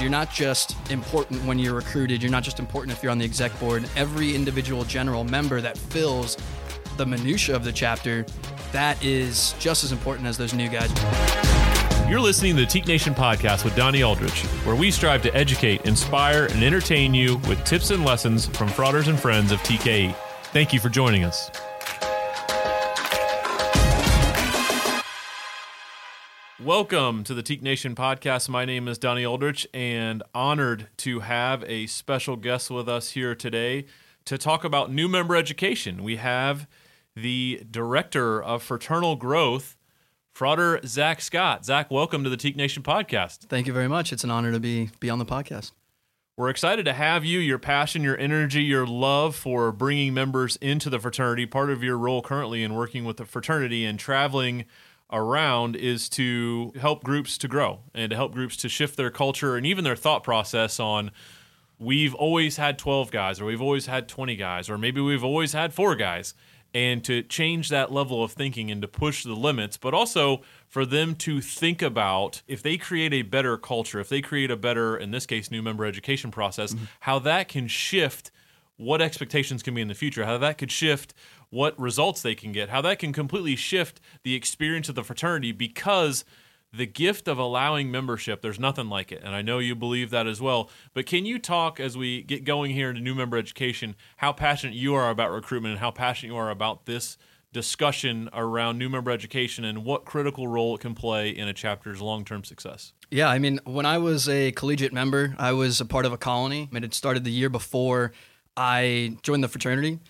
you're not just important when you're recruited, you're not just important if you're on the exec board. Every individual general member that fills the minutia of the chapter, that is just as important as those new guys. You're listening to the Teke Nation podcast with Donnie Aldrich, where we strive to educate, inspire, and entertain you with tips and lessons from fraters and friends of TKE. Thank you for joining us. Welcome to the Teke Nation podcast. My name is Donnie Aldrich, and honored to have a special guest with us here today to talk about new member education. We have the director of fraternal growth, Frater Zach Scott. Zach, welcome to the Teke Nation podcast. Thank you very much. It's an honor to be be on the podcast. We're excited to have you, your passion, your energy, your love for bringing members into the fraternity. Part of your role currently in working with the fraternity and traveling around is to help groups to grow and to help groups to shift their culture and even their thought process on we've always had 12 guys or we've always had 20 guys or maybe we've always had four guys and to change that level of thinking and to push the limits but also for them to think about if they create a better culture if they create a better in this case new member education process mm-hmm. how that can shift what expectations can be in the future how that could shift what results they can get, how that can completely shift the experience of the fraternity because the gift of allowing membership, there's nothing like it. And I know you believe that as well. But can you talk as we get going here into new member education, how passionate you are about recruitment and how passionate you are about this discussion around new member education and what critical role it can play in a chapter's long term success? Yeah, I mean, when I was a collegiate member, I was a part of a colony. I mean, It started the year before I joined the fraternity.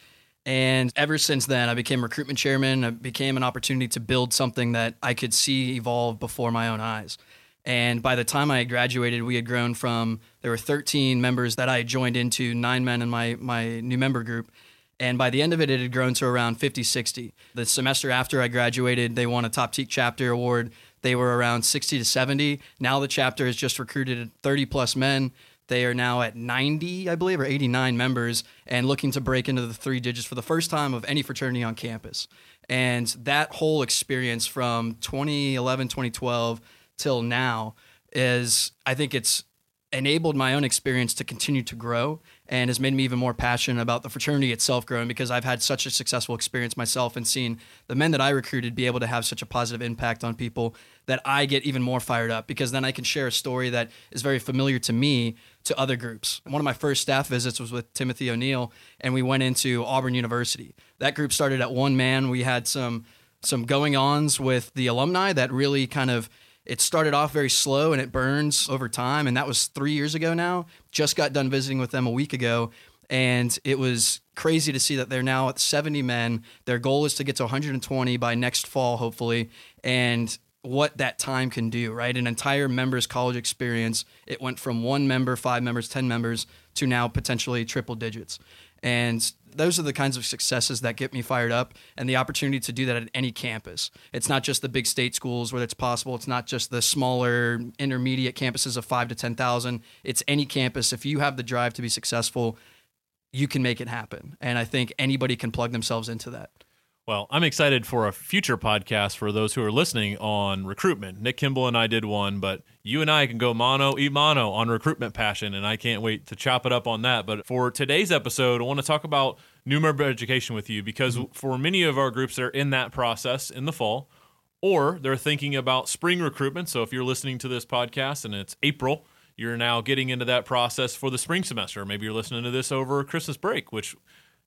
And ever since then, I became recruitment chairman. It became an opportunity to build something that I could see evolve before my own eyes. And by the time I graduated, we had grown from there were 13 members that I joined into, nine men in my my new member group. And by the end of it, it had grown to around 50, 60. The semester after I graduated, they won a top Teke chapter award. They were around 60 to 70. Now the chapter has just recruited 30 plus men. They are now at 90, I believe, or 89 members and looking to break into the three digits for the first time of any fraternity on campus. And that whole experience from 2011, 2012 till now is, I think it's enabled my own experience to continue to grow and has made me even more passionate about the fraternity itself growing because I've had such a successful experience myself and seeing the men that I recruited be able to have such a positive impact on people that I get even more fired up because then I can share a story that is very familiar to me to other groups. One of my first staff visits was with Timothy O'Neill and we went into Auburn University. That group started at one man. We had some some going ons with the alumni that really kind of it started off very slow and it burns over time. And that was three years ago now. Just got done visiting with them a week ago. And it was crazy to see that they're now at 70 men. Their goal is to get to 120 by next fall, hopefully. And what that time can do, right? An entire members college experience. It went from one member, five members, 10 members to now potentially triple digits. And those are the kinds of successes that get me fired up and the opportunity to do that at any campus. It's not just the big state schools where it's possible. It's not just the smaller intermediate campuses of 5 to 10,000. It's any campus if you have the drive to be successful, you can make it happen. And I think anybody can plug themselves into that. Well, I'm excited for a future podcast for those who are listening on recruitment. Nick Kimball and I did one, but you and I can go mono e mono on recruitment passion, and I can't wait to chop it up on that. But for today's episode, I want to talk about new member education with you because mm-hmm. for many of our groups, they're in that process in the fall, or they're thinking about spring recruitment. So if you're listening to this podcast and it's April, you're now getting into that process for the spring semester. Maybe you're listening to this over Christmas break, which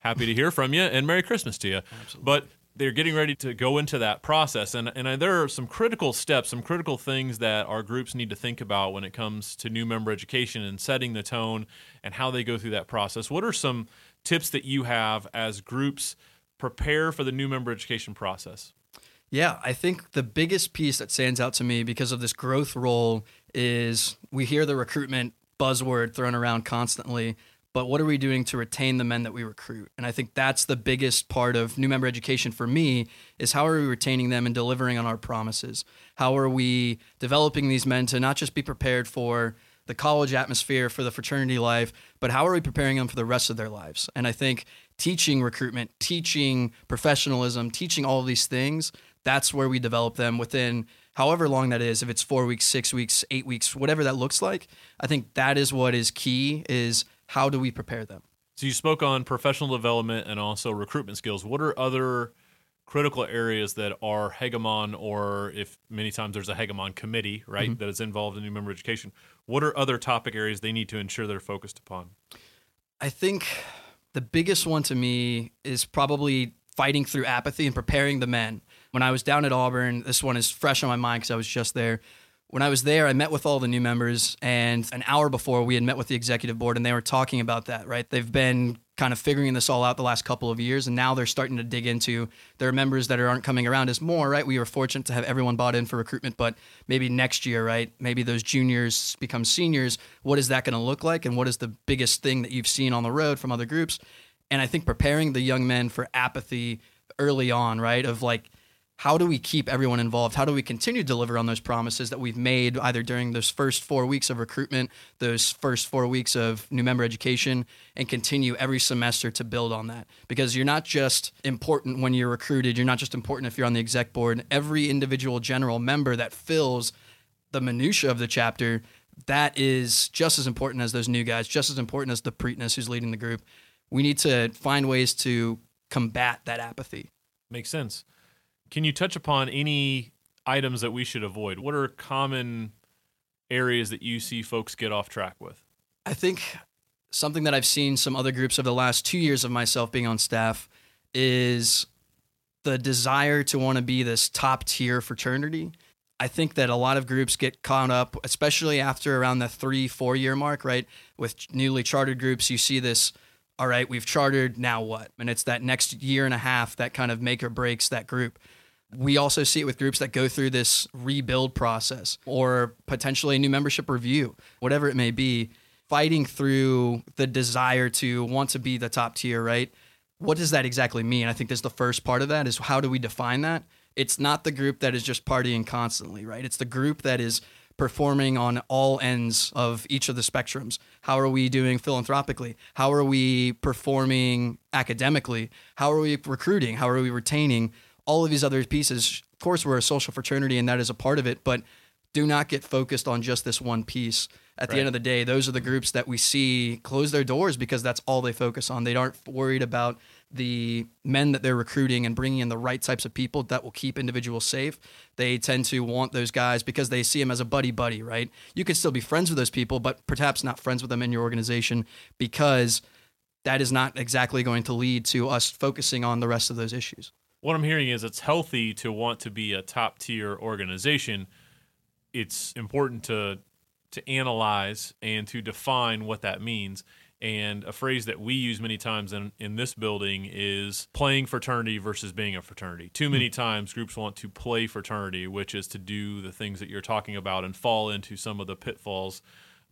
happy to hear from you and Merry Christmas to you. Absolutely. But they're getting ready to go into that process. And, and there are some critical steps, some critical things that our groups need to think about when it comes to new member education and setting the tone and how they go through that process. What are some tips that you have as groups prepare for the new member education process? Yeah, I think the biggest piece that stands out to me because of this growth role is we hear the recruitment buzzword thrown around constantly but what are we doing to retain the men that we recruit? And I think that's the biggest part of new member education for me is how are we retaining them and delivering on our promises? How are we developing these men to not just be prepared for the college atmosphere, for the fraternity life, but how are we preparing them for the rest of their lives? And I think teaching recruitment, teaching professionalism, teaching all these things, That's where we develop them within however long that is, if it's four weeks, six weeks, eight weeks, whatever that looks like. I think that is what is key is how do we prepare them? So you spoke on professional development and also recruitment skills. What are other critical areas that are hegemon or if many times there's a hegemon committee, right, mm-hmm. that is involved in new member education, what are other topic areas they need to ensure they're focused upon? I think the biggest one to me is probably fighting through apathy and preparing the men. When I was down at Auburn, this one is fresh on my mind because I was just there when I was there, I met with all the new members, and an hour before we had met with the executive board, and they were talking about that, right? They've been kind of figuring this all out the last couple of years, and now they're starting to dig into their members that aren't coming around as more, right? We were fortunate to have everyone bought in for recruitment, but maybe next year, right? Maybe those juniors become seniors. What is that going to look like, and what is the biggest thing that you've seen on the road from other groups? And I think preparing the young men for apathy early on, right? Of like, how do we keep everyone involved? How do we continue to deliver on those promises that we've made either during those first four weeks of recruitment, those first four weeks of new member education, and continue every semester to build on that? Because you're not just important when you're recruited, you're not just important if you're on the exec board. Every individual general member that fills the minutia of the chapter, that is just as important as those new guys, just as important as the Prytanis who's leading the group. We need to find ways to combat that apathy. Makes sense. Can you touch upon any items that we should avoid? What are common areas that you see folks get off track with? I think something that I've seen some other groups over the last two years of myself being on staff is the desire to want to be this top tier fraternity. I think that a lot of groups get caught up, especially after around the three, four year mark, right? With newly chartered groups, you see this, all right, we've chartered, now what? And it's that next year and a half that kind of make or breaks that group we also see it with groups that go through this rebuild process or potentially a new membership review, whatever it may be, fighting through the desire to want to be the top tier, right? What does that exactly mean? I think that's the first part of that is how do we define that? It's not the group that is just partying constantly, right? It's the group that is performing on all ends of each of the spectrums. How are we doing philanthropically? How are we performing academically? How are we recruiting? How are we retaining? All of these other pieces. Of course, we're a social fraternity and that is a part of it, but do not get focused on just this one piece. At the right. end of the day, those are the groups that we see close their doors because that's all they focus on. They aren't worried about the men that they're recruiting and bringing in the right types of people that will keep individuals safe. They tend to want those guys because they see them as a buddy buddy, right? You can still be friends with those people, but perhaps not friends with them in your organization because that is not exactly going to lead to us focusing on the rest of those issues what I'm hearing is it's healthy to want to be a top tier organization. It's important to to analyze and to define what that means. And a phrase that we use many times in, in this building is playing fraternity versus being a fraternity. Too many hmm. times groups want to play fraternity, which is to do the things that you're talking about and fall into some of the pitfalls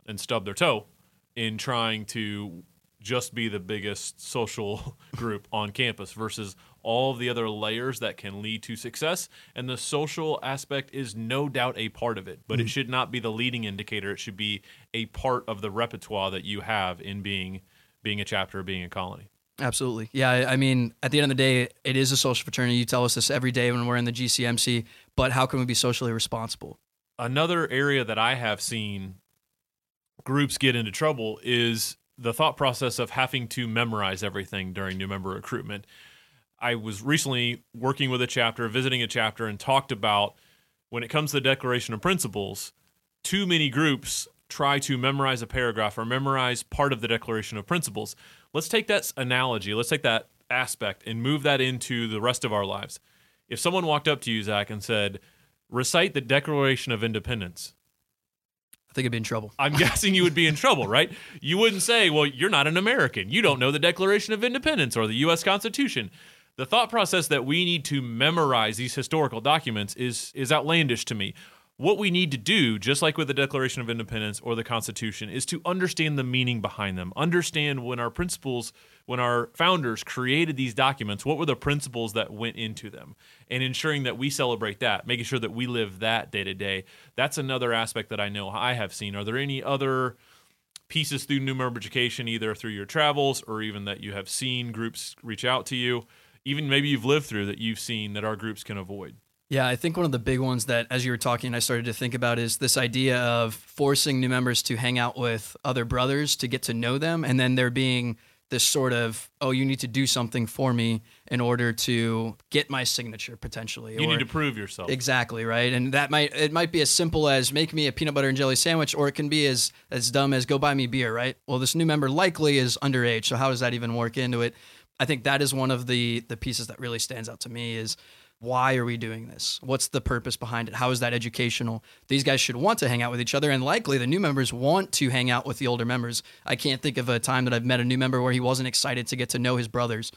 and stub their toe in trying to just be the biggest social group on campus versus all the other layers that can lead to success. And the social aspect is no doubt a part of it, but mm-hmm. it should not be the leading indicator. It should be a part of the repertoire that you have in being being a chapter, being a colony. Absolutely. Yeah. I mean, at the end of the day, it is a social fraternity. You tell us this every day when we're in the GCMC, but how can we be socially responsible? Another area that I have seen groups get into trouble is the thought process of having to memorize everything during new member recruitment. I was recently working with a chapter, visiting a chapter, and talked about when it comes to the Declaration of Principles, too many groups try to memorize a paragraph or memorize part of the Declaration of Principles. Let's take that analogy, let's take that aspect and move that into the rest of our lives. If someone walked up to you, Zach, and said, recite the Declaration of Independence, I think I'd be in trouble. I'm guessing you would be in trouble, right? You wouldn't say, well, you're not an American. You don't know the Declaration of Independence or the U.S. Constitution the thought process that we need to memorize these historical documents is is outlandish to me. What we need to do, just like with the Declaration of Independence or the Constitution, is to understand the meaning behind them. Understand when our principles, when our founders created these documents, what were the principles that went into them, and ensuring that we celebrate that, making sure that we live that day to day. That's another aspect that I know I have seen. Are there any other pieces through new member education, either through your travels or even that you have seen groups reach out to you? Even maybe you've lived through that you've seen that our groups can avoid? Yeah, I think one of the big ones that, as you were talking, I started to think about is this idea of forcing new members to hang out with other brothers to get to know them, and then there being this sort of, oh, you need to do something for me in order to get my signature potentially. You or, need to prove yourself. Exactly right, and that might it might be as simple as make me a peanut butter and jelly sandwich, or it can be as as dumb as go buy me beer. Right. Well, this new member likely is underage, so how does that even work into it? I think that is one of the the pieces that really stands out to me is why are we doing this? What's the purpose behind it? How is that educational? These guys should want to hang out with each other, and likely the new members want to hang out with the older members. I can't think of a time that I've met a new member where he wasn't excited to get to know his brothers.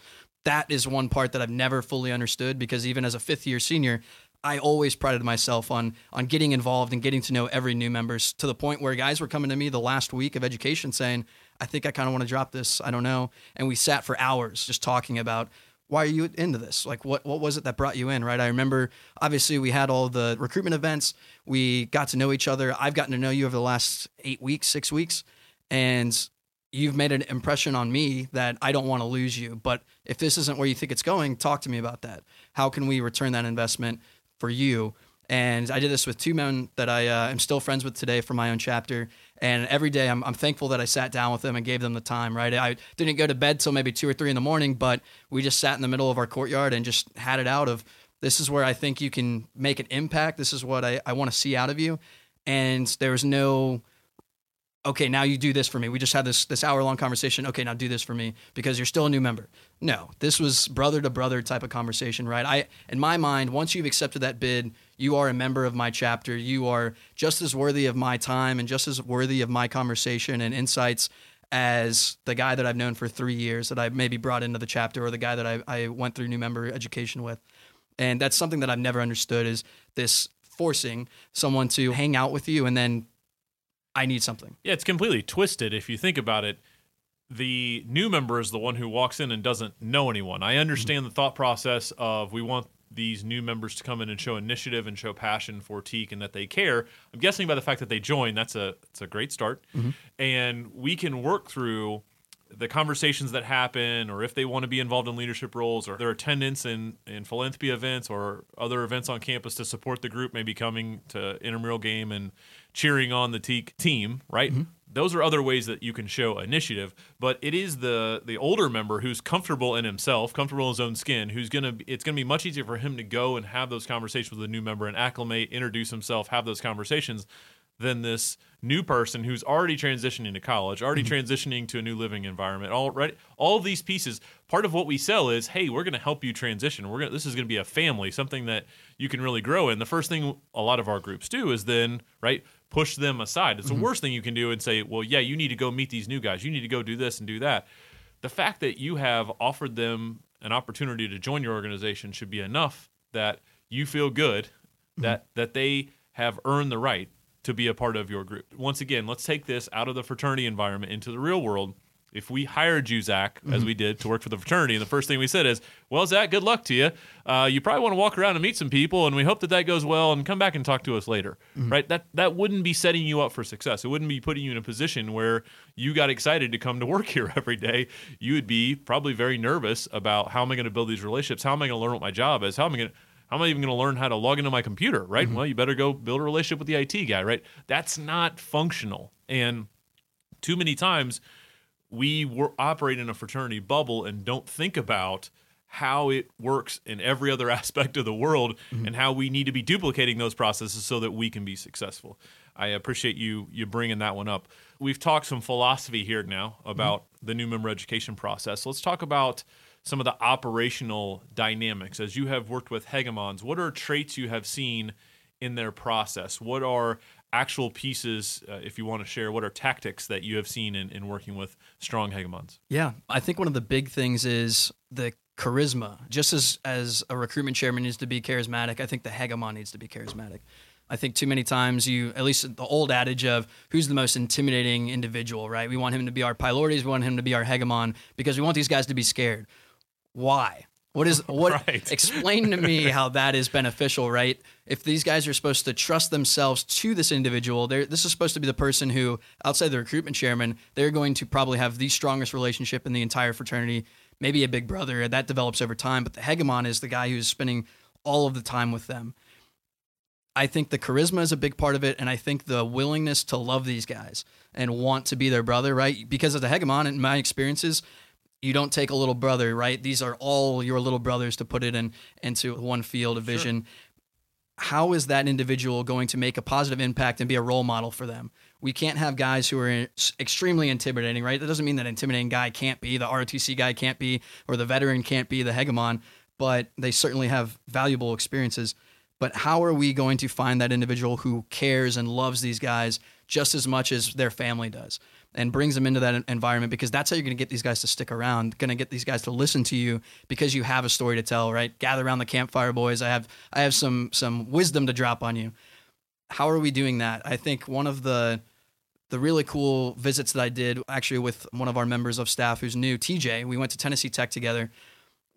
That is one part that I've never fully understood because even as a fifth year senior, I always prided myself on on getting involved and getting to know every new members to the point where guys were coming to me the last week of education saying, "I think I kind of want to drop this. I don't know." And we sat for hours just talking about why are you into this? Like, what what was it that brought you in? Right? I remember obviously we had all the recruitment events. We got to know each other. I've gotten to know you over the last eight weeks, six weeks, and you've made an impression on me that I don't want to lose you. But if this isn't where you think it's going, talk to me about that. How can we return that investment for you? And I did this with two men that I uh, am still friends with today from my own chapter. And every day I'm, I'm thankful that I sat down with them and gave them the time, right? I didn't go to bed till maybe two or three in the morning, but we just sat in the middle of our courtyard and just had it out of this is where I think you can make an impact. This is what I, I want to see out of you. And there was no okay, now you do this for me. We just had this this hour long conversation. Okay, now do this for me because you're still a new member. No, this was brother to brother type of conversation, right? I in my mind, once you've accepted that bid, you are a member of my chapter. You are just as worthy of my time and just as worthy of my conversation and insights as the guy that I've known for three years that I maybe brought into the chapter or the guy that I, I went through new member education with. And that's something that I've never understood is this forcing someone to hang out with you and then I need something. Yeah, it's completely twisted if you think about it. The new member is the one who walks in and doesn't know anyone. I understand mm-hmm. the thought process of we want these new members to come in and show initiative and show passion for Teke and that they care. I'm guessing by the fact that they join, that's a it's a great start. Mm-hmm. And we can work through the conversations that happen or if they want to be involved in leadership roles or their attendance in, in philanthropy events or other events on campus to support the group, maybe coming to intramural game and cheering on the Teke team, right? Mm-hmm. Those are other ways that you can show initiative, but it is the the older member who's comfortable in himself, comfortable in his own skin, who's gonna. It's gonna be much easier for him to go and have those conversations with a new member and acclimate, introduce himself, have those conversations, than this new person who's already transitioning to college, already mm-hmm. transitioning to a new living environment. Already, all these pieces. Part of what we sell is, hey, we're going to help you transition. We're going. This is going to be a family, something that you can really grow in. The first thing a lot of our groups do is then right push them aside. It's mm-hmm. the worst thing you can do and say, well, yeah, you need to go meet these new guys. You need to go do this and do that. The fact that you have offered them an opportunity to join your organization should be enough that you feel good mm-hmm. that that they have earned the right to be a part of your group. Once again, let's take this out of the fraternity environment into the real world if we hired you, Zach, mm-hmm. as we did to work for the fraternity, and the first thing we said is, "Well, Zach, good luck to you. Uh, you probably want to walk around and meet some people, and we hope that that goes well, and come back and talk to us later." Mm-hmm. Right? That that wouldn't be setting you up for success. It wouldn't be putting you in a position where you got excited to come to work here every day. You would be probably very nervous about how am I going to build these relationships? How am I going to learn what my job is? How am I going to how am I even going to learn how to log into my computer? Right? Mm-hmm. Well, you better go build a relationship with the IT guy. Right? That's not functional, and too many times we operate in a fraternity bubble and don't think about how it works in every other aspect of the world mm-hmm. and how we need to be duplicating those processes so that we can be successful. I appreciate you you bringing that one up. We've talked some philosophy here now about mm-hmm. the new member education process. Let's talk about some of the operational dynamics as you have worked with hegemons. What are traits you have seen in their process? What are actual pieces, uh, if you want to share, what are tactics that you have seen in, in working with strong hegemons? Yeah, I think one of the big things is the charisma. Just as as a recruitment chairman needs to be charismatic, I think the hegemon needs to be charismatic. I think too many times you, at least the old adage of who's the most intimidating individual, right? We want him to be our Pylortes, we want him to be our hegemon because we want these guys to be scared. Why? What is what? right. Explain to me how that is beneficial, right? If these guys are supposed to trust themselves to this individual, this is supposed to be the person who, outside the recruitment chairman, they're going to probably have the strongest relationship in the entire fraternity. Maybe a big brother that develops over time, but the hegemon is the guy who's spending all of the time with them. I think the charisma is a big part of it, and I think the willingness to love these guys and want to be their brother, right? Because as a hegemon, in my experiences, you don't take a little brother, right? These are all your little brothers to put it in into one field of vision. Sure. How is that individual going to make a positive impact and be a role model for them? We can't have guys who are extremely intimidating, right? That doesn't mean that intimidating guy can't be, the ROTC guy can't be, or the veteran can't be the hegemon, but they certainly have valuable experiences but how are we going to find that individual who cares and loves these guys just as much as their family does and brings them into that environment because that's how you're going to get these guys to stick around going to get these guys to listen to you because you have a story to tell right? Gather around the campfire boys. I have i have some some wisdom to drop on you. How are we doing that? I think one of the the really cool visits that i did actually with one of our members of staff who's new tj we went to tennessee tech together.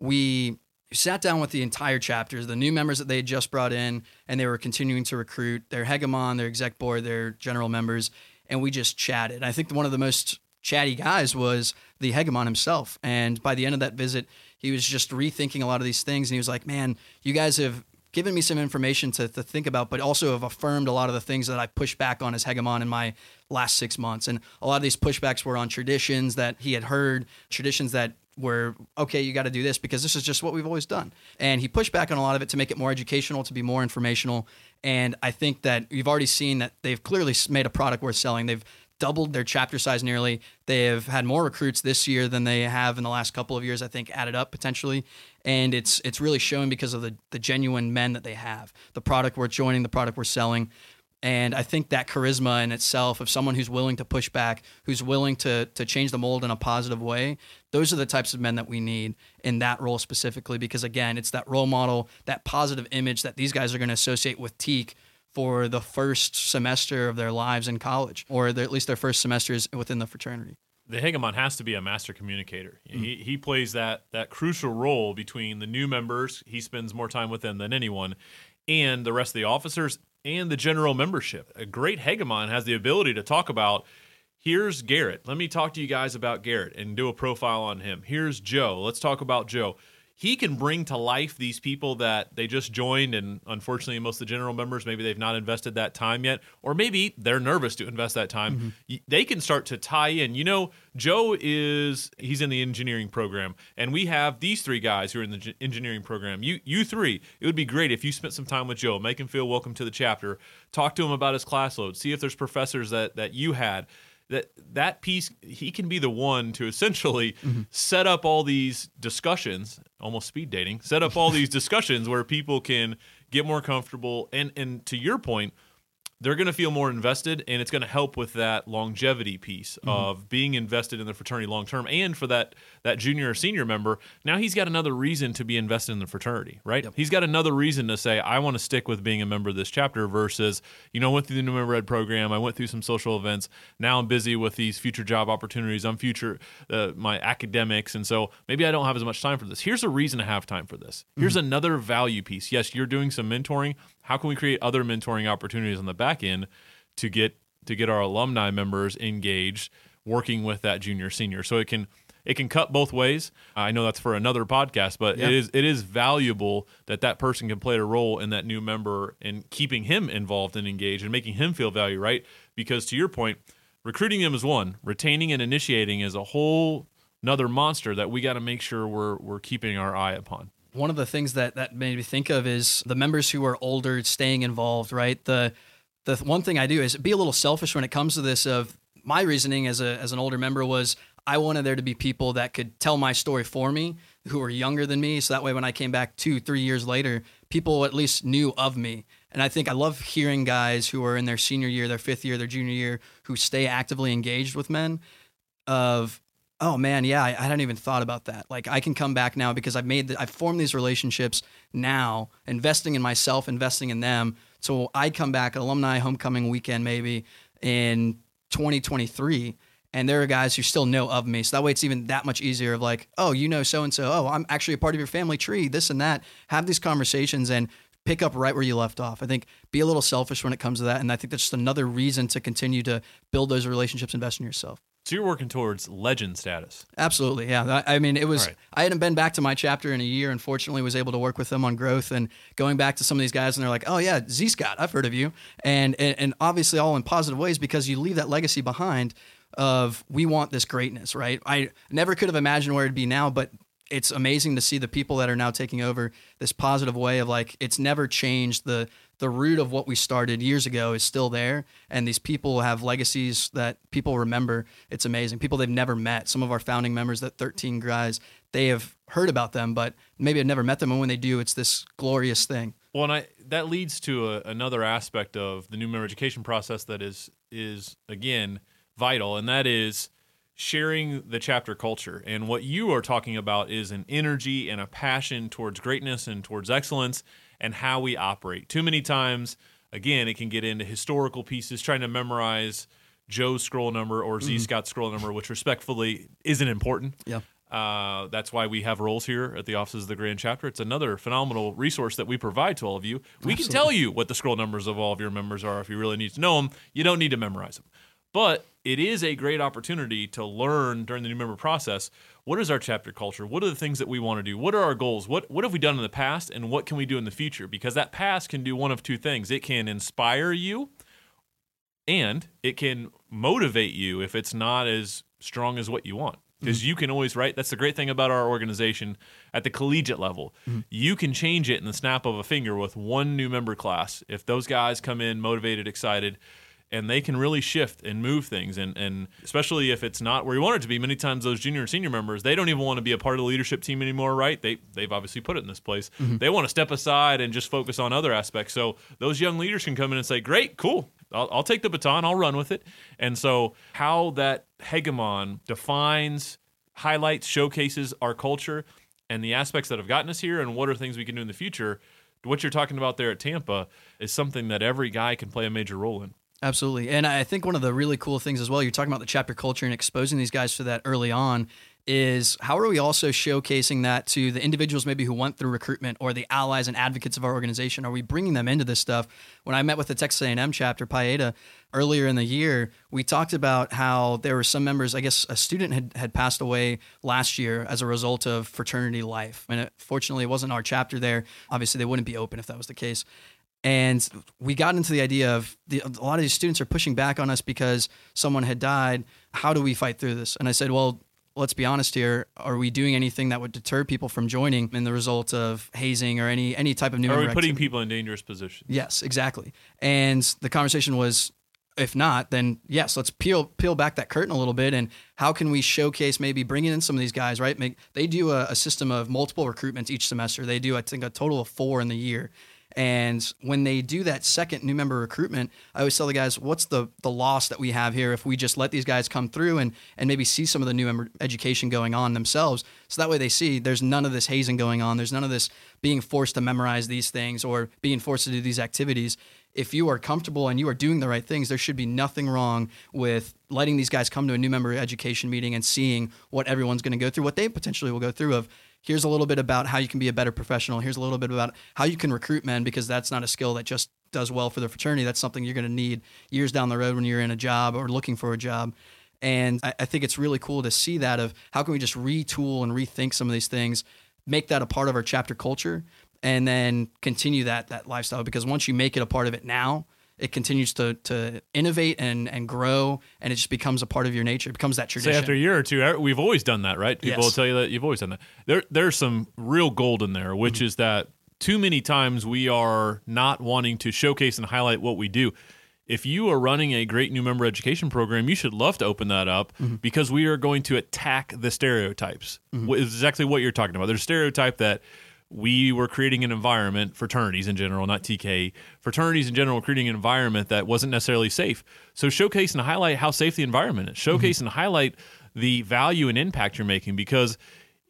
We sat down with the entire chapters, the new members that they had just brought in, and they were continuing to recruit. Their hegemon, their exec board, their general members, and we just chatted. I think one of the most chatty guys was the hegemon himself. And by the end of that visit, he was just rethinking a lot of these things, and he was like, "Man, you guys have." Given me some information to, to think about, but also have affirmed a lot of the things that I pushed back on as hegemon in my last six months. And a lot of these pushbacks were on traditions that he had heard, traditions that where okay you got to do this because this is just what we've always done. And he pushed back on a lot of it to make it more educational to be more informational. And i think that you've already seen that they've clearly made a product worth selling. They've doubled their chapter size nearly. They have had more recruits this year than they have in the last couple of years i think added up potentially. And it's it's really showing because of the the genuine men that they have the product we're joining the product we're selling and I think that charisma in itself of someone who's willing to push back, who's willing to to change the mold in a positive way, those are the types of men that we need in that role specifically. Because again, it's that role model, that positive image that these guys are going to associate with Teke for the first semester of their lives in college, or at least their first semesters within the fraternity. The hegemon has to be a master communicator. Mm-hmm. He, he plays that that crucial role between the new members. He spends more time with them than anyone, and the rest of the officers and the general membership. A great hegemon has the ability to talk about here's Garrett. Let me talk to you guys about Garrett and do a profile on him. Here's Joe. Let's talk about Joe he can bring to life these people that they just joined and unfortunately most of the general members maybe they've not invested that time yet or maybe they're nervous to invest that time. Mm-hmm. they can start to tie in. You know joe is he's in the engineering program and we have these three guys who are in the engineering program. You you three it would be great if you spent some time with joe. Make him feel welcome to the chapter. Talk to him about his class load. See if there's professors that that you had that that piece he can be the one to essentially mm-hmm. set up all these discussions almost speed dating set up all these discussions where people can get more comfortable and and to your point they're going to feel more invested and it's going to help with that longevity piece mm-hmm. of being invested in the fraternity long term and for that that junior or senior member now he's got another reason to be invested in the fraternity right? Yep. he's got another reason to say i want to stick with being a member of this chapter versus you know I went through the new member ed program i went through some social events now i'm busy with these future job opportunities i'm future uh, my academics and so maybe i don't have as much time for this. Here's a reason to have time for this. Here's mm-hmm. another value piece. Yes you're doing some mentoring. How can we create other mentoring opportunities on the back end to get to get our alumni members engaged working with that junior senior? So it can it can cut both ways i know that's for another podcast but yeah. it is it is valuable that that person can play a role in that new member and keeping him involved and engaged and making him feel value right because to your point recruiting them is one retaining and initiating is a whole another monster that we got to make sure we're we're keeping our eye upon one of the things that that made me think of is the members who are older staying involved, right? The the one thing I do is be a little selfish when it comes to this of my reasoning as a as an older member was I wanted there to be people that could tell my story for me who were younger than me so that way when I came back 2 3 years later people at least knew of me and I think I love hearing guys who are in their senior year their fifth year their junior year who stay actively engaged with men of oh man, yeah, I, I, hadn't even thought about that. Like I can come back now because I've made, the, I've formed these relationships now, investing in myself, investing in them. So I come back alumni homecoming weekend maybe in 2023. And there are guys who still know of me. So that way it's even that much easier of like, oh, you know so and so. Oh, I'm actually a part of your family tree, this and that. Have these conversations and pick up right where you left off. I think be a little selfish when it comes to that. And I think that's just another reason to continue to build those relationships, invest in yourself. So you're working towards legend status. Absolutely, yeah. I, mean, it was. Right. I hadn't been back to my chapter in a year. Unfortunately, was able to work with them on growth and going back to some of these guys, and they're like, "Oh yeah, Z Scott, I've heard of you," and, and and obviously all in positive ways because you leave that legacy behind of we want this greatness, right? I never could have imagined where it'd be now, but it's amazing to see the people that are now taking over this positive way of like it's never changed. The the root of what we started years ago is still there and these people have legacies that people remember. It's amazing. People they've never met. Some of our founding members that 13 guys they have heard about them but maybe have never met them and when they do it's this glorious thing. Well, and I that leads to a, another aspect of the new member education process that is is again vital, and that is sharing the chapter culture. And what you are talking about is an energy and a passion towards greatness and towards excellence and how we operate. Too many times, again, it can get into historical pieces, trying to memorize Joe's scroll number or Z Scott's scroll number, which respectfully isn't important. yeah Uh, that's why we have roles here at the offices of the Grand Chapter. It's another phenomenal resource that we provide to all of you. We can tell you what the scroll numbers of all of your members are if you really need to know them. You don't need to memorize them. But it is a great opportunity to learn during the new member process what is our chapter culture? What are the things that we want to do? What are our goals? What what have we done in the past and what can we do in the future? Because that past can do one of two things. It can inspire you and it can motivate you if it's not as strong as what you want mm-hmm. because you can always write that's the great thing about our organization at the collegiate level mm-hmm. you can change it in the snap of a finger with one new member class if those guys come in motivated excited and they can really shift and move things. And, and especially if it's not where you want it to be many times those junior and senior members they don't even want to be a part of the leadership team anymore right? They, they've obviously put it in this place. Mm-hmm. They want to step aside and just focus on other aspects. So those young leaders can come in and say great cool. I'll, I'll take the baton. I'll run with it. And so how that hegemon defines highlights showcases our culture and the aspects that have gotten us here and what are things we can do in the future what you're talking about there at tampa is something that every guy can play a major role in Absolutely. And I think one of the really cool things as well, you're talking about the chapter culture and exposing these guys to that early on, is how are we also showcasing that to the individuals maybe who went through recruitment or the allies and advocates of our organization? Are we bringing them into this stuff? When I met with the Texas A&M chapter, Paeta, earlier in the year, we talked about how there were some members, I guess a student had, had passed away last year as a result of fraternity life. And it, fortunately, it wasn't our chapter there. Obviously, they wouldn't be open if that was the case. And we got into the idea of the, a lot of these students are pushing back on us because someone had died. How do we fight through this? And I said, well, let's be honest here. Are we doing anything that would deter people from joining in the result of hazing or any any type of new? are we putting activity? people in dangerous positions Yes, exactly. And the conversation was, if not, then yes, let's peel peel back that curtain a little bit, and how can we showcase maybe bringing in some of these guys? Right? Make they do a, a system of multiple recruitments each semester. They do, I think, a total of four in the year. And when they do that second new member recruitment, I always tell the guys, what's the the loss that we have here if we just let these guys come through and and maybe see some of the new member education going on themselves, so that way they see there's none of this hazing going on, there's none of this being forced to memorize these things or being forced to do these activities. If you are comfortable and you are doing the right things, there should be nothing wrong with letting these guys come to a new member education meeting and seeing what everyone's going to go through, what they potentially will go through of here's a little bit about how you can be a better professional. Here's a little bit about how you can recruit men because that's not a skill that just does well for the fraternity. That's something you're going to need years down the road when you're in a job or looking for a job. And I, I think it's really cool to see that of how can we just retool and rethink some of these things, make that a part of our chapter culture, and then continue that that lifestyle. Because once you make it a part of it now, it continues to to innovate and and grow, and it just becomes a part of your nature. It becomes that tradition. Say after a year or two, er, we've always done that, right? People Yes. will tell you that you've always done that. There, there's some real gold in there, which Mm-hmm. is that too many times we are not wanting to showcase and highlight what we do. If you are running a great new member education program, you should love to open that up Mm-hmm. because we are going to attack the stereotypes. It's exactly what you're talking about. There's a stereotype that we were creating an environment, fraternities in general, not TK, fraternities in general, creating an environment that wasn't necessarily safe. So showcase and highlight how safe the environment is. Showcase mm-hmm. and highlight the value and impact you're making because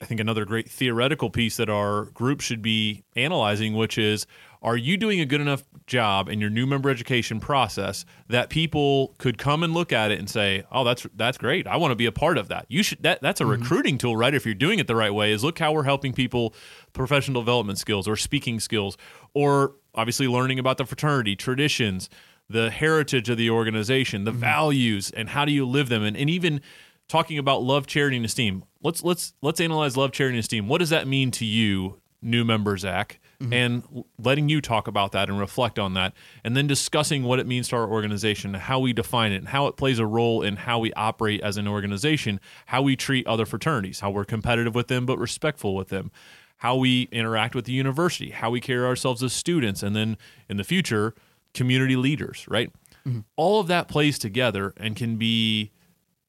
I think another great theoretical piece that our group should be analyzing, which is are you doing a good enough job in your new member education process that people could come and look at it and say, "Oh, that's that's great. I want to be a part of that." You should that that's a mm-hmm. recruiting tool, right? If you're doing it the right way, is look how we're helping people professional development skills or speaking skills or obviously learning about the fraternity, traditions, the heritage of the organization, the mm-hmm. values and how do you live them and, and even talking about love, charity, and esteem. Let's let's let's analyze love, charity, and esteem. What does that mean to you, new member Zach? Mm-hmm. And letting you talk about that and reflect on that, and then discussing what it means to our organization, how we define it, and how it plays a role in how we operate as an organization, how we treat other fraternities, how we're competitive with them but respectful with them, how we interact with the university, how we carry ourselves as students, and then in the future, community leaders, right? Mm-hmm. All of that plays together and can be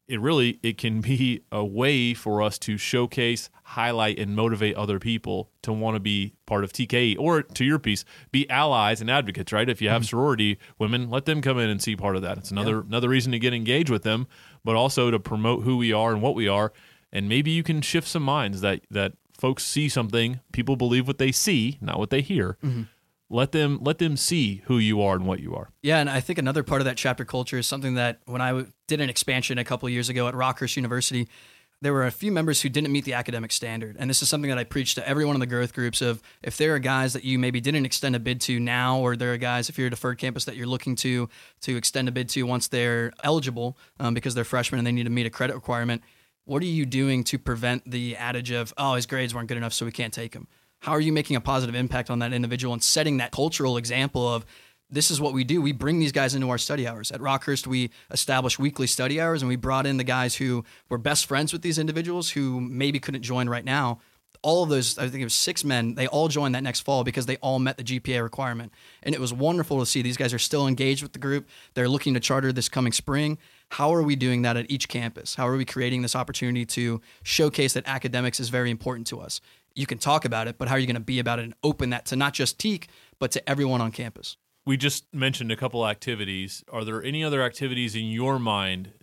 it really it can be a way for us to showcase, highlight, and motivate other people to want to be part of TKE or to your piece, be allies and advocates. Right? If you have mm-hmm. sorority women, let them come in and see part of that. It's another yeah. another reason to get engaged with them, but also to promote who we are and what we are. And maybe you can shift some minds that that folks see something, people believe what they see, not what they hear. Mm-hmm let them let them see who you are and what you are. Yeah, and I think another part of that chapter culture is something that when I did an expansion a couple years ago at Rockhurst University, there were a few members who didn't meet the academic standard. And this is something that I preach to every one of the growth groups of if there are guys that you maybe didn't extend a bid to now, or there are guys, if you're a deferred campus that you're looking to to extend a bid to once they're eligible um, because they're freshmen and they need to meet a credit requirement, what are you doing to prevent the adage of, oh, his grades weren't good enough, so we can't take him? How are you making a positive impact on that individual and setting that cultural example of this is what we do. We bring these guys into our study hours. At Rockhurst, we established weekly study hours and we brought in the guys who were best friends with these individuals who maybe couldn't join right now. All of those, I think it was six men, they all joined that next fall because they all met the GPA requirement. And it was wonderful to see these guys are still engaged with the group. They're looking to charter this coming spring. How are we doing that at each campus? How are we creating this opportunity to showcase that academics is very important to us? You can talk about it, but how are you going to be about it and open that to not just Teke, but to everyone on campus? We just mentioned a couple activities. Are there any other activities in your mind?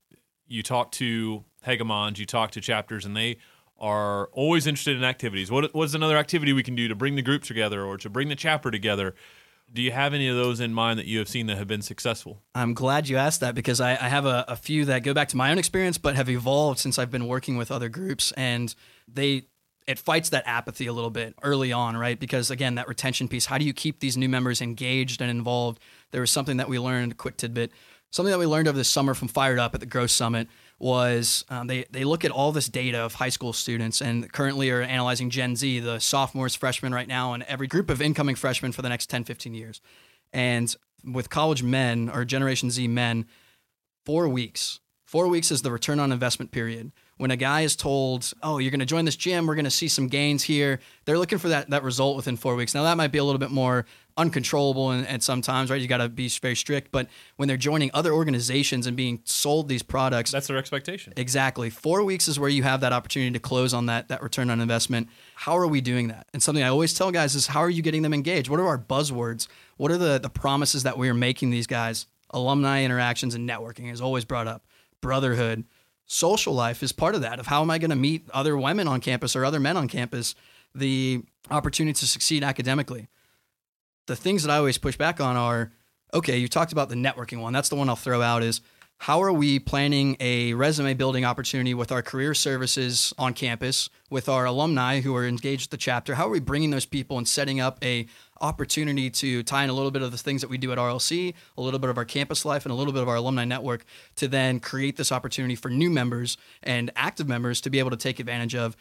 You talk to hegemons, you talk to chapters, and they are always interested in activities. What, what's another activity we can do to bring the group together or to bring the chapter together? Do you have any of those in mind that you have seen that have been successful? I'm glad you asked that because I, I have a, a, few that go back to my own experience, but have evolved since I've been working with other groups, and they it fights that apathy a little bit early on, right? Because again, that retention piece, how do you keep these new members engaged and involved? There was something that we learned, quick tidbit, something that we learned over the summer from Fired Up at the Growth Summit was um, they, they look at all this data of high school students and currently are analyzing Gen Z, the sophomores, freshmen right now, and every group of incoming freshmen for the next 10, 15 years. And with college men or Generation Z men, four weeks, four weeks is the return on investment period when a guy is told, "Oh, you're going to join this gym, we're going to see some gains here," they're looking for that that result within four weeks. Now that might be a little bit more uncontrollable and, and sometimes right you got to be very strict but when they're joining other organizations and being sold these products that's their expectation. Exactly. Four weeks is where you have that opportunity to close on that that return on investment. How are we doing that? And something i always tell guys is how are you getting them engaged? What are our buzzwords? What are the the promises that we are making these guys? Alumni interactions and networking is always brought up. Brotherhood social life is part of that of how am i going to meet other women on campus or other men on campus the opportunity to succeed academically. The things that i always push back on are okay you talked about the networking one. That's the one i'll throw out is how are we planning a resume building opportunity with our career services on campus with our alumni who are engaged with the chapter? How are we bringing those people and setting up a opportunity to tie in a little bit of the things that we do at RLC, a little bit of our campus life, and a little bit of our alumni network to then create this opportunity for new members and active members to be able to take advantage of.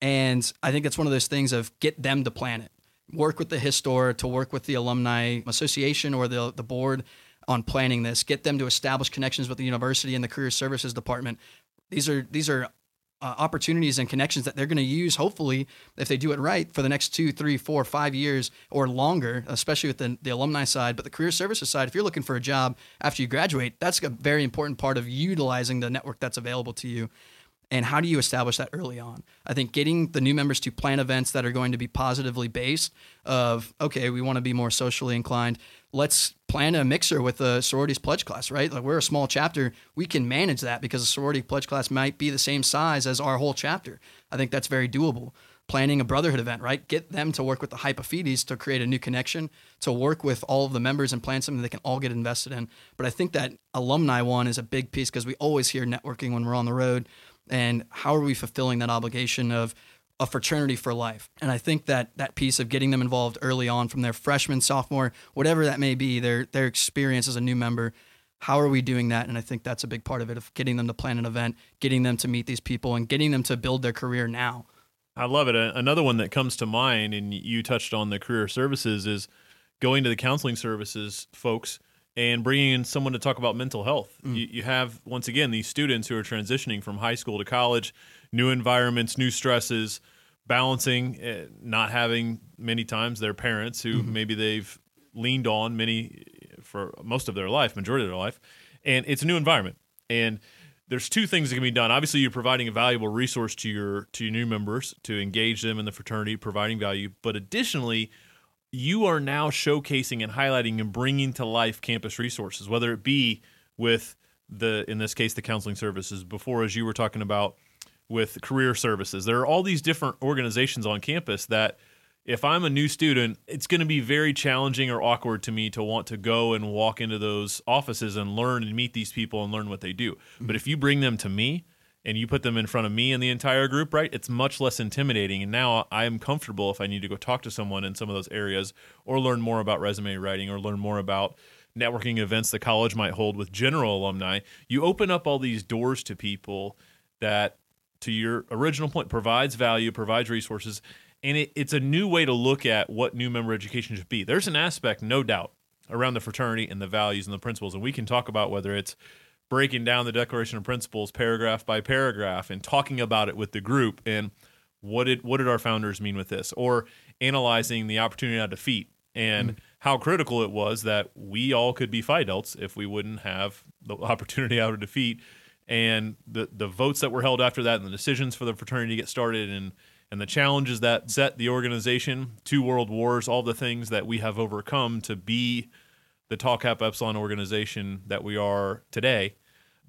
And I think that's one of those things of get them to plan it. Work with the Histor to work with the alumni association or the, the board on planning this. Get them to establish connections with the university and the career services department. These are these are uh, opportunities and connections that they're going to use, hopefully, if they do it right, for the next two, three, four, five years or longer, especially with the, the alumni side. But the career services side, if you're looking for a job after you graduate, that's a very important part of utilizing the network that's available to you. And how do you establish that early on? I think getting the new members to plan events that are going to be positively based of, okay, we want to be more socially inclined let's plan a mixer with the sororities pledge class, right? Like we're a small chapter, we can manage that because the sorority pledge class might be the same size as our whole chapter. I think that's very doable. Planning a brotherhood event, right? Get them to work with the Hypophetes to create a new connection, to work with all of the members and plan something they can all get invested in. But I think that alumni one is a big piece because we always hear networking when we're on the road. And how are we fulfilling that obligation of a fraternity for life. And I think that that piece of getting them involved early on from their freshman, sophomore, whatever that may be, their their experience as a new member, how are we doing that? And I think that's a big part of it of getting them to plan an event, getting them to meet these people, and getting them to build their career now. I love it. Another one that comes to mind, and you touched on the career services, is going to the counseling services folks and bringing in someone to talk about mental health. Mm. You, you, have, once again, these students who are transitioning from high school to college, new environments, new stresses, balancing, uh, not having many times their parents who mm-hmm. maybe they've leaned on many for most of their life, majority of their life, and it's a new environment. And there's two things that can be done. Obviously, you're providing a valuable resource to your to your new members to engage them in the fraternity, providing value. But additionally, you are now showcasing and highlighting and bringing to life campus resources, whether it be with the in this case the counseling services. Before, as you were talking about with career services, there are all these different organizations on campus that if I'm a new student, it's going to be very challenging or awkward to me to want to go and walk into those offices and learn and meet these people and learn what they do. But if you bring them to me and you put them in front of me and the entire group, right, it's much less intimidating. And now I am comfortable if I need to go talk to someone in some of those areas or learn more about resume writing or learn more about networking events the college might hold with general alumni. You open up all these doors to people that, to your original point, provides value, provides resources and it, it's a new way to look at what new member education should be. There's an aspect, no doubt, around the fraternity and the values and the principles, and we can talk about whether it's breaking down the Declaration of Principles paragraph by paragraph and talking about it with the group and what did what did our founders mean with this, or analyzing the opportunity out of defeat and mm-hmm. how critical it was that we all could be Phi Delts if we wouldn't have the opportunity out of defeat and the the votes that were held after that and the decisions for the fraternity to get started and and the challenges that set the organization, two world wars, all the things that we have overcome to be the Tau Kappa Epsilon organization that we are today.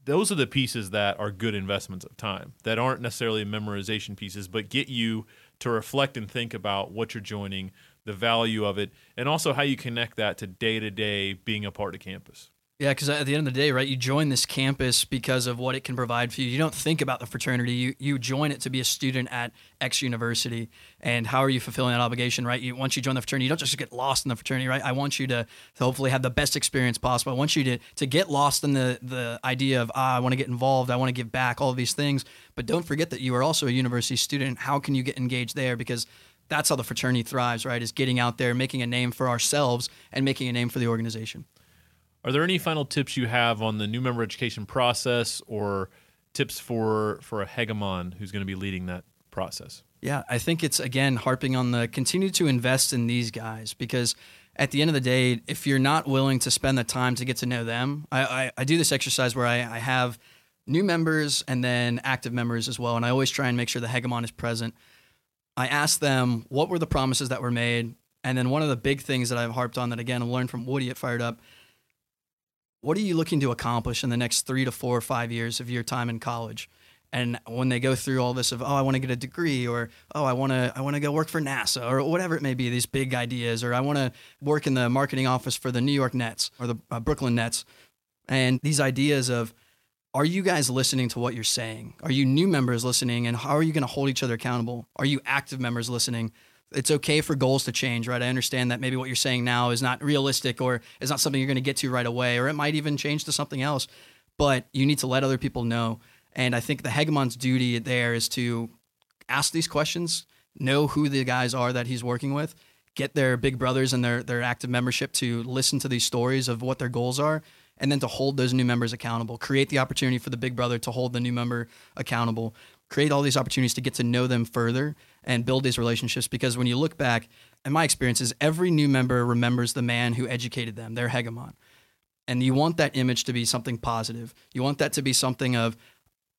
Those are the pieces that are good investments of time that aren't necessarily memorization pieces, but get you to reflect and think about what you're joining, the value of it, and also how you connect that to day to day being a part of campus. Yeah, because at the end of the day, right, you join this campus because of what it can provide for you. You don't think about the fraternity. You you join it to be a student at X university, and how are you fulfilling that obligation, right? You once you join the fraternity, you don't just get lost in the fraternity, right? I want you to, to hopefully have the best experience possible. I want you to to get lost in the the idea of ah, I want to get involved, I want to give back, all these things. But don't forget that you are also a university student. How can you get engaged there? Because that's how the fraternity thrives, right? Is getting out there, making a name for ourselves, and making a name for the organization. Are there any final tips you have on the new member education process or tips for for a hegemon who's going to be leading that process? Yeah, I think it's again harping on the continue to invest in these guys because at the end of the day, if you're not willing to spend the time to get to know them, I, I, I do this exercise where I, I have new members and then active members as well, and I always try and make sure the hegemon is present. I ask them what were the promises that were made, and then one of the big things that I've harped on that again I learned from Woody at Phired Up what are you looking to accomplish in the next three to four or five years of your time in college? And when they go through all this of, oh, I want to get a degree, or oh, I want to, I want to go work for NASA, or whatever it may be, these big ideas, or I want to work in the marketing office for the New York Nets or the uh, Brooklyn Nets, and these ideas of, are you guys listening to what you're saying? Are you new members listening, and how are you going to hold each other accountable? Are you active members listening? It's okay for goals to change, right? I understand that maybe what you're saying now is not realistic or is not something you're going to get to right away, or it might even change to something else. But you need to let other people know. And I think the hegemon's duty there is to ask these questions, know who the guys are that he's working with, get their big brothers and their their active membership to listen to these stories of what their goals are, and then to hold those new members accountable. Create the opportunity for the big brother to hold the new member accountable. Create all these opportunities to get to know them further and build these relationships because when you look back, in my experiences, every new member remembers the man who educated them, their hegemon. And you want that image to be something positive. You want that to be something of,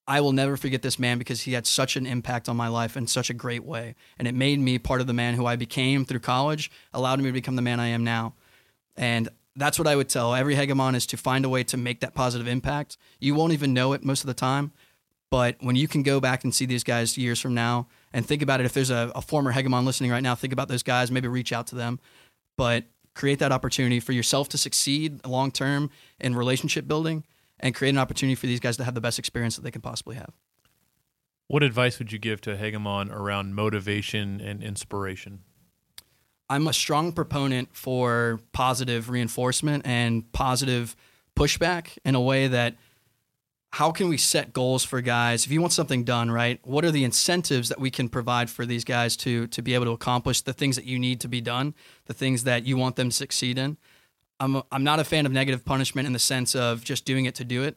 I will never forget this man because he had such an impact on my life in such a great way. And it made me part of the man who I became through college, allowed me to become the man I am now. And that's what I would tell every hegemon is to find a way to make that positive impact. You won't even know it most of the time, but when you can go back and see these guys years from now and think about it, if there's a, a former hegemon listening right now, think about those guys, maybe reach out to them. But create that opportunity for yourself to succeed long term in relationship building and create an opportunity for these guys to have the best experience that they can possibly have. What advice would you give to hegemon around motivation and inspiration? I'm a strong proponent for positive reinforcement and positive pushback in a way that how can we set goals for guys? If you want something done right what are the incentives that we can provide for these guys to to be able to accomplish the things that you need to be done the things that you want them to succeed in? I'm, a, I'm not a fan of negative punishment in the sense of just doing it to do it.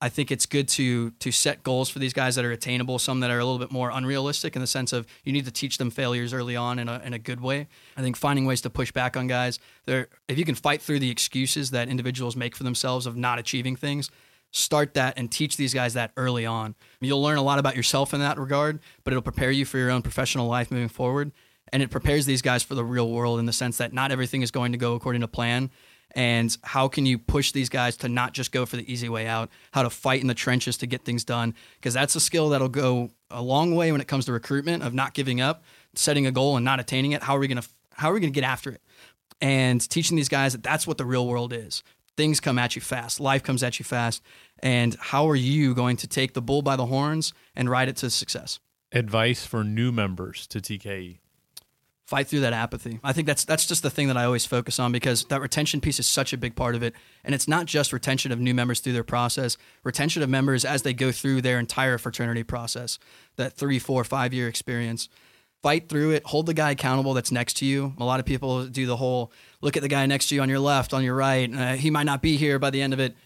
I think it's good to to set goals for these guys that are attainable some that are a little bit more unrealistic in the sense of you need to teach them failures early on in a, in a good way. I think finding ways to push back on guys there if you can fight through the excuses that individuals make for themselves of not achieving things start that and teach these guys that early on. You'll learn a lot about yourself in that regard, but it'll prepare you for your own professional life moving forward. And it prepares these guys for the real world in the sense that not everything is going to go according to plan. And how can you push these guys to not just go for the easy way out, how to fight in the trenches to get things done? Because that's a skill that'll go a long way when it comes to recruitment of not giving up, setting a goal and not attaining it. How are we going to how are we going to get after it? And teaching these guys that that's what the real world is things come at you fast, life comes at you fast. And how are you going to take the bull by the horns and ride it to success? Advice for new members to TKE. Fight through that apathy. I think that's that's just the thing that I always focus on because that retention piece is such a big part of it. And it's not just retention of new members through their process, retention of members as they go through their entire fraternity process, that three, four, five year experience fight through it, hold the guy accountable that's next to you. A lot of people do the whole look at the guy next to you on your left, on your right. Uh, he might not be here by the end of it.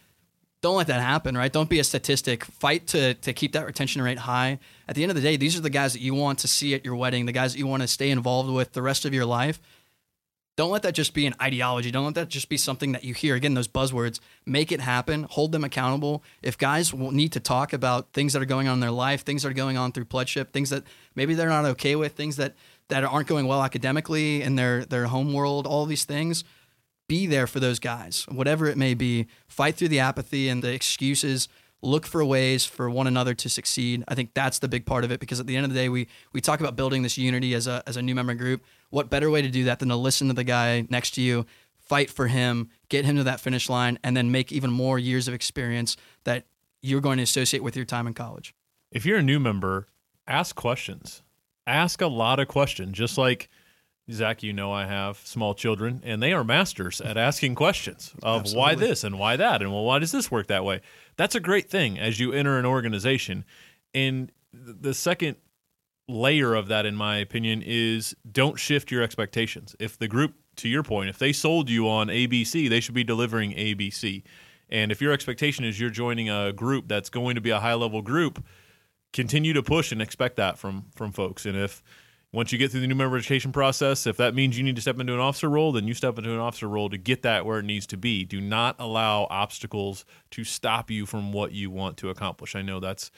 Don't let that happen, right? Don't be a statistic. Fight to, to keep that retention rate high. At the end of the day, these are the guys that you want to see at your wedding, the guys that you want to stay involved with the rest of your life. Don't let that just be an ideology. Don't let that just be something that you hear. Again, those buzzwords. Make it happen. Hold them accountable. If guys need to talk about things that are going on in their life, things that are going on through pledgeship, things that maybe they're not okay with, things that that aren't going well academically in their their home world, all these things, be there for those guys, whatever it may be. Fight through the apathy and the excuses look for ways for one another to succeed. I think that's the big part of it because at the end of the day, we we talk about building this unity as a as a new member group. What better way to do that than to listen to the guy next to you, fight for him, get him to that finish line, and then make even more years of experience that you're going to associate with your time in college. If you're a new member, ask questions. Ask a lot of questions, just like Zach, you know I have small children, and they are masters at asking questions of Absolutely. why this and why that, and well, why does this work that way? That's a great thing as you enter an organization. And the second layer of that, in my opinion, is don't shift your expectations. If the group, to your point, if they sold you on ABC, they should be delivering ABC. And if your expectation is you're joining a group that's going to be a high level group, continue to push and expect that from from folks. And if once you get through the new member education process, if that means you need to step into an officer role, then you step into an officer role to get that where it needs to be. Do not allow obstacles to stop you from what you want to accomplish. I know that's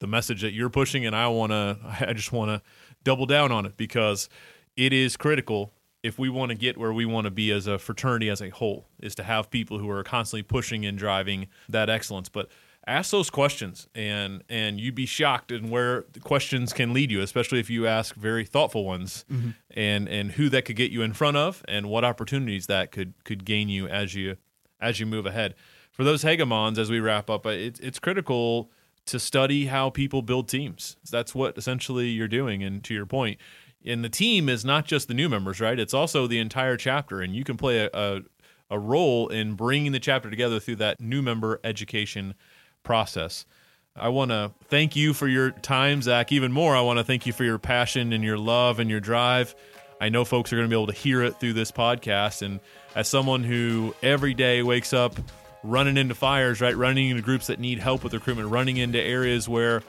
the message that you're pushing, and I want to, I just want to double down on it because it is critical if we want to get where we want to be as a fraternity as a whole, is to have people who are constantly pushing and driving that excellence. But ask those questions and and you'd be shocked in where the questions can lead you especially if you ask very thoughtful ones mm-hmm. and and who that could get you in front of and what opportunities that could could gain you as you as you move ahead for those hegemons as we wrap up it, it's critical to study how people build teams that's what essentially you're doing and to your point and the team is not just the new members right it's also the entire chapter and you can play a, a a role in bringing the chapter together through that new member education process. I want to thank you for your time, Zach. Even more, I want to thank you for your passion and your love and your drive. I know folks are going to be able to hear it through this podcast. And as someone who every day wakes up running into fires, right, running into groups that need help with recruitment, running into areas where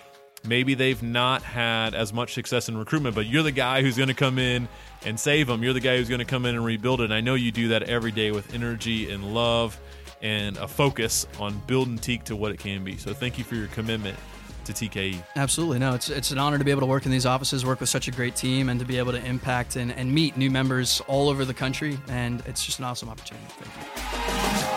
maybe they've not had as much success in recruitment, but you're the guy who's going to come in and save them. You're the guy who's going to come in and rebuild it. And I know you do that every day with energy and love and a focus on building Teke to what it can be. So thank you for your commitment to TKE. Absolutely. No, it's, it's an honor to be able to work in these offices, work with such a great team, and to be able to impact and, and meet new members all over the country. And it's just an awesome opportunity. Thank you.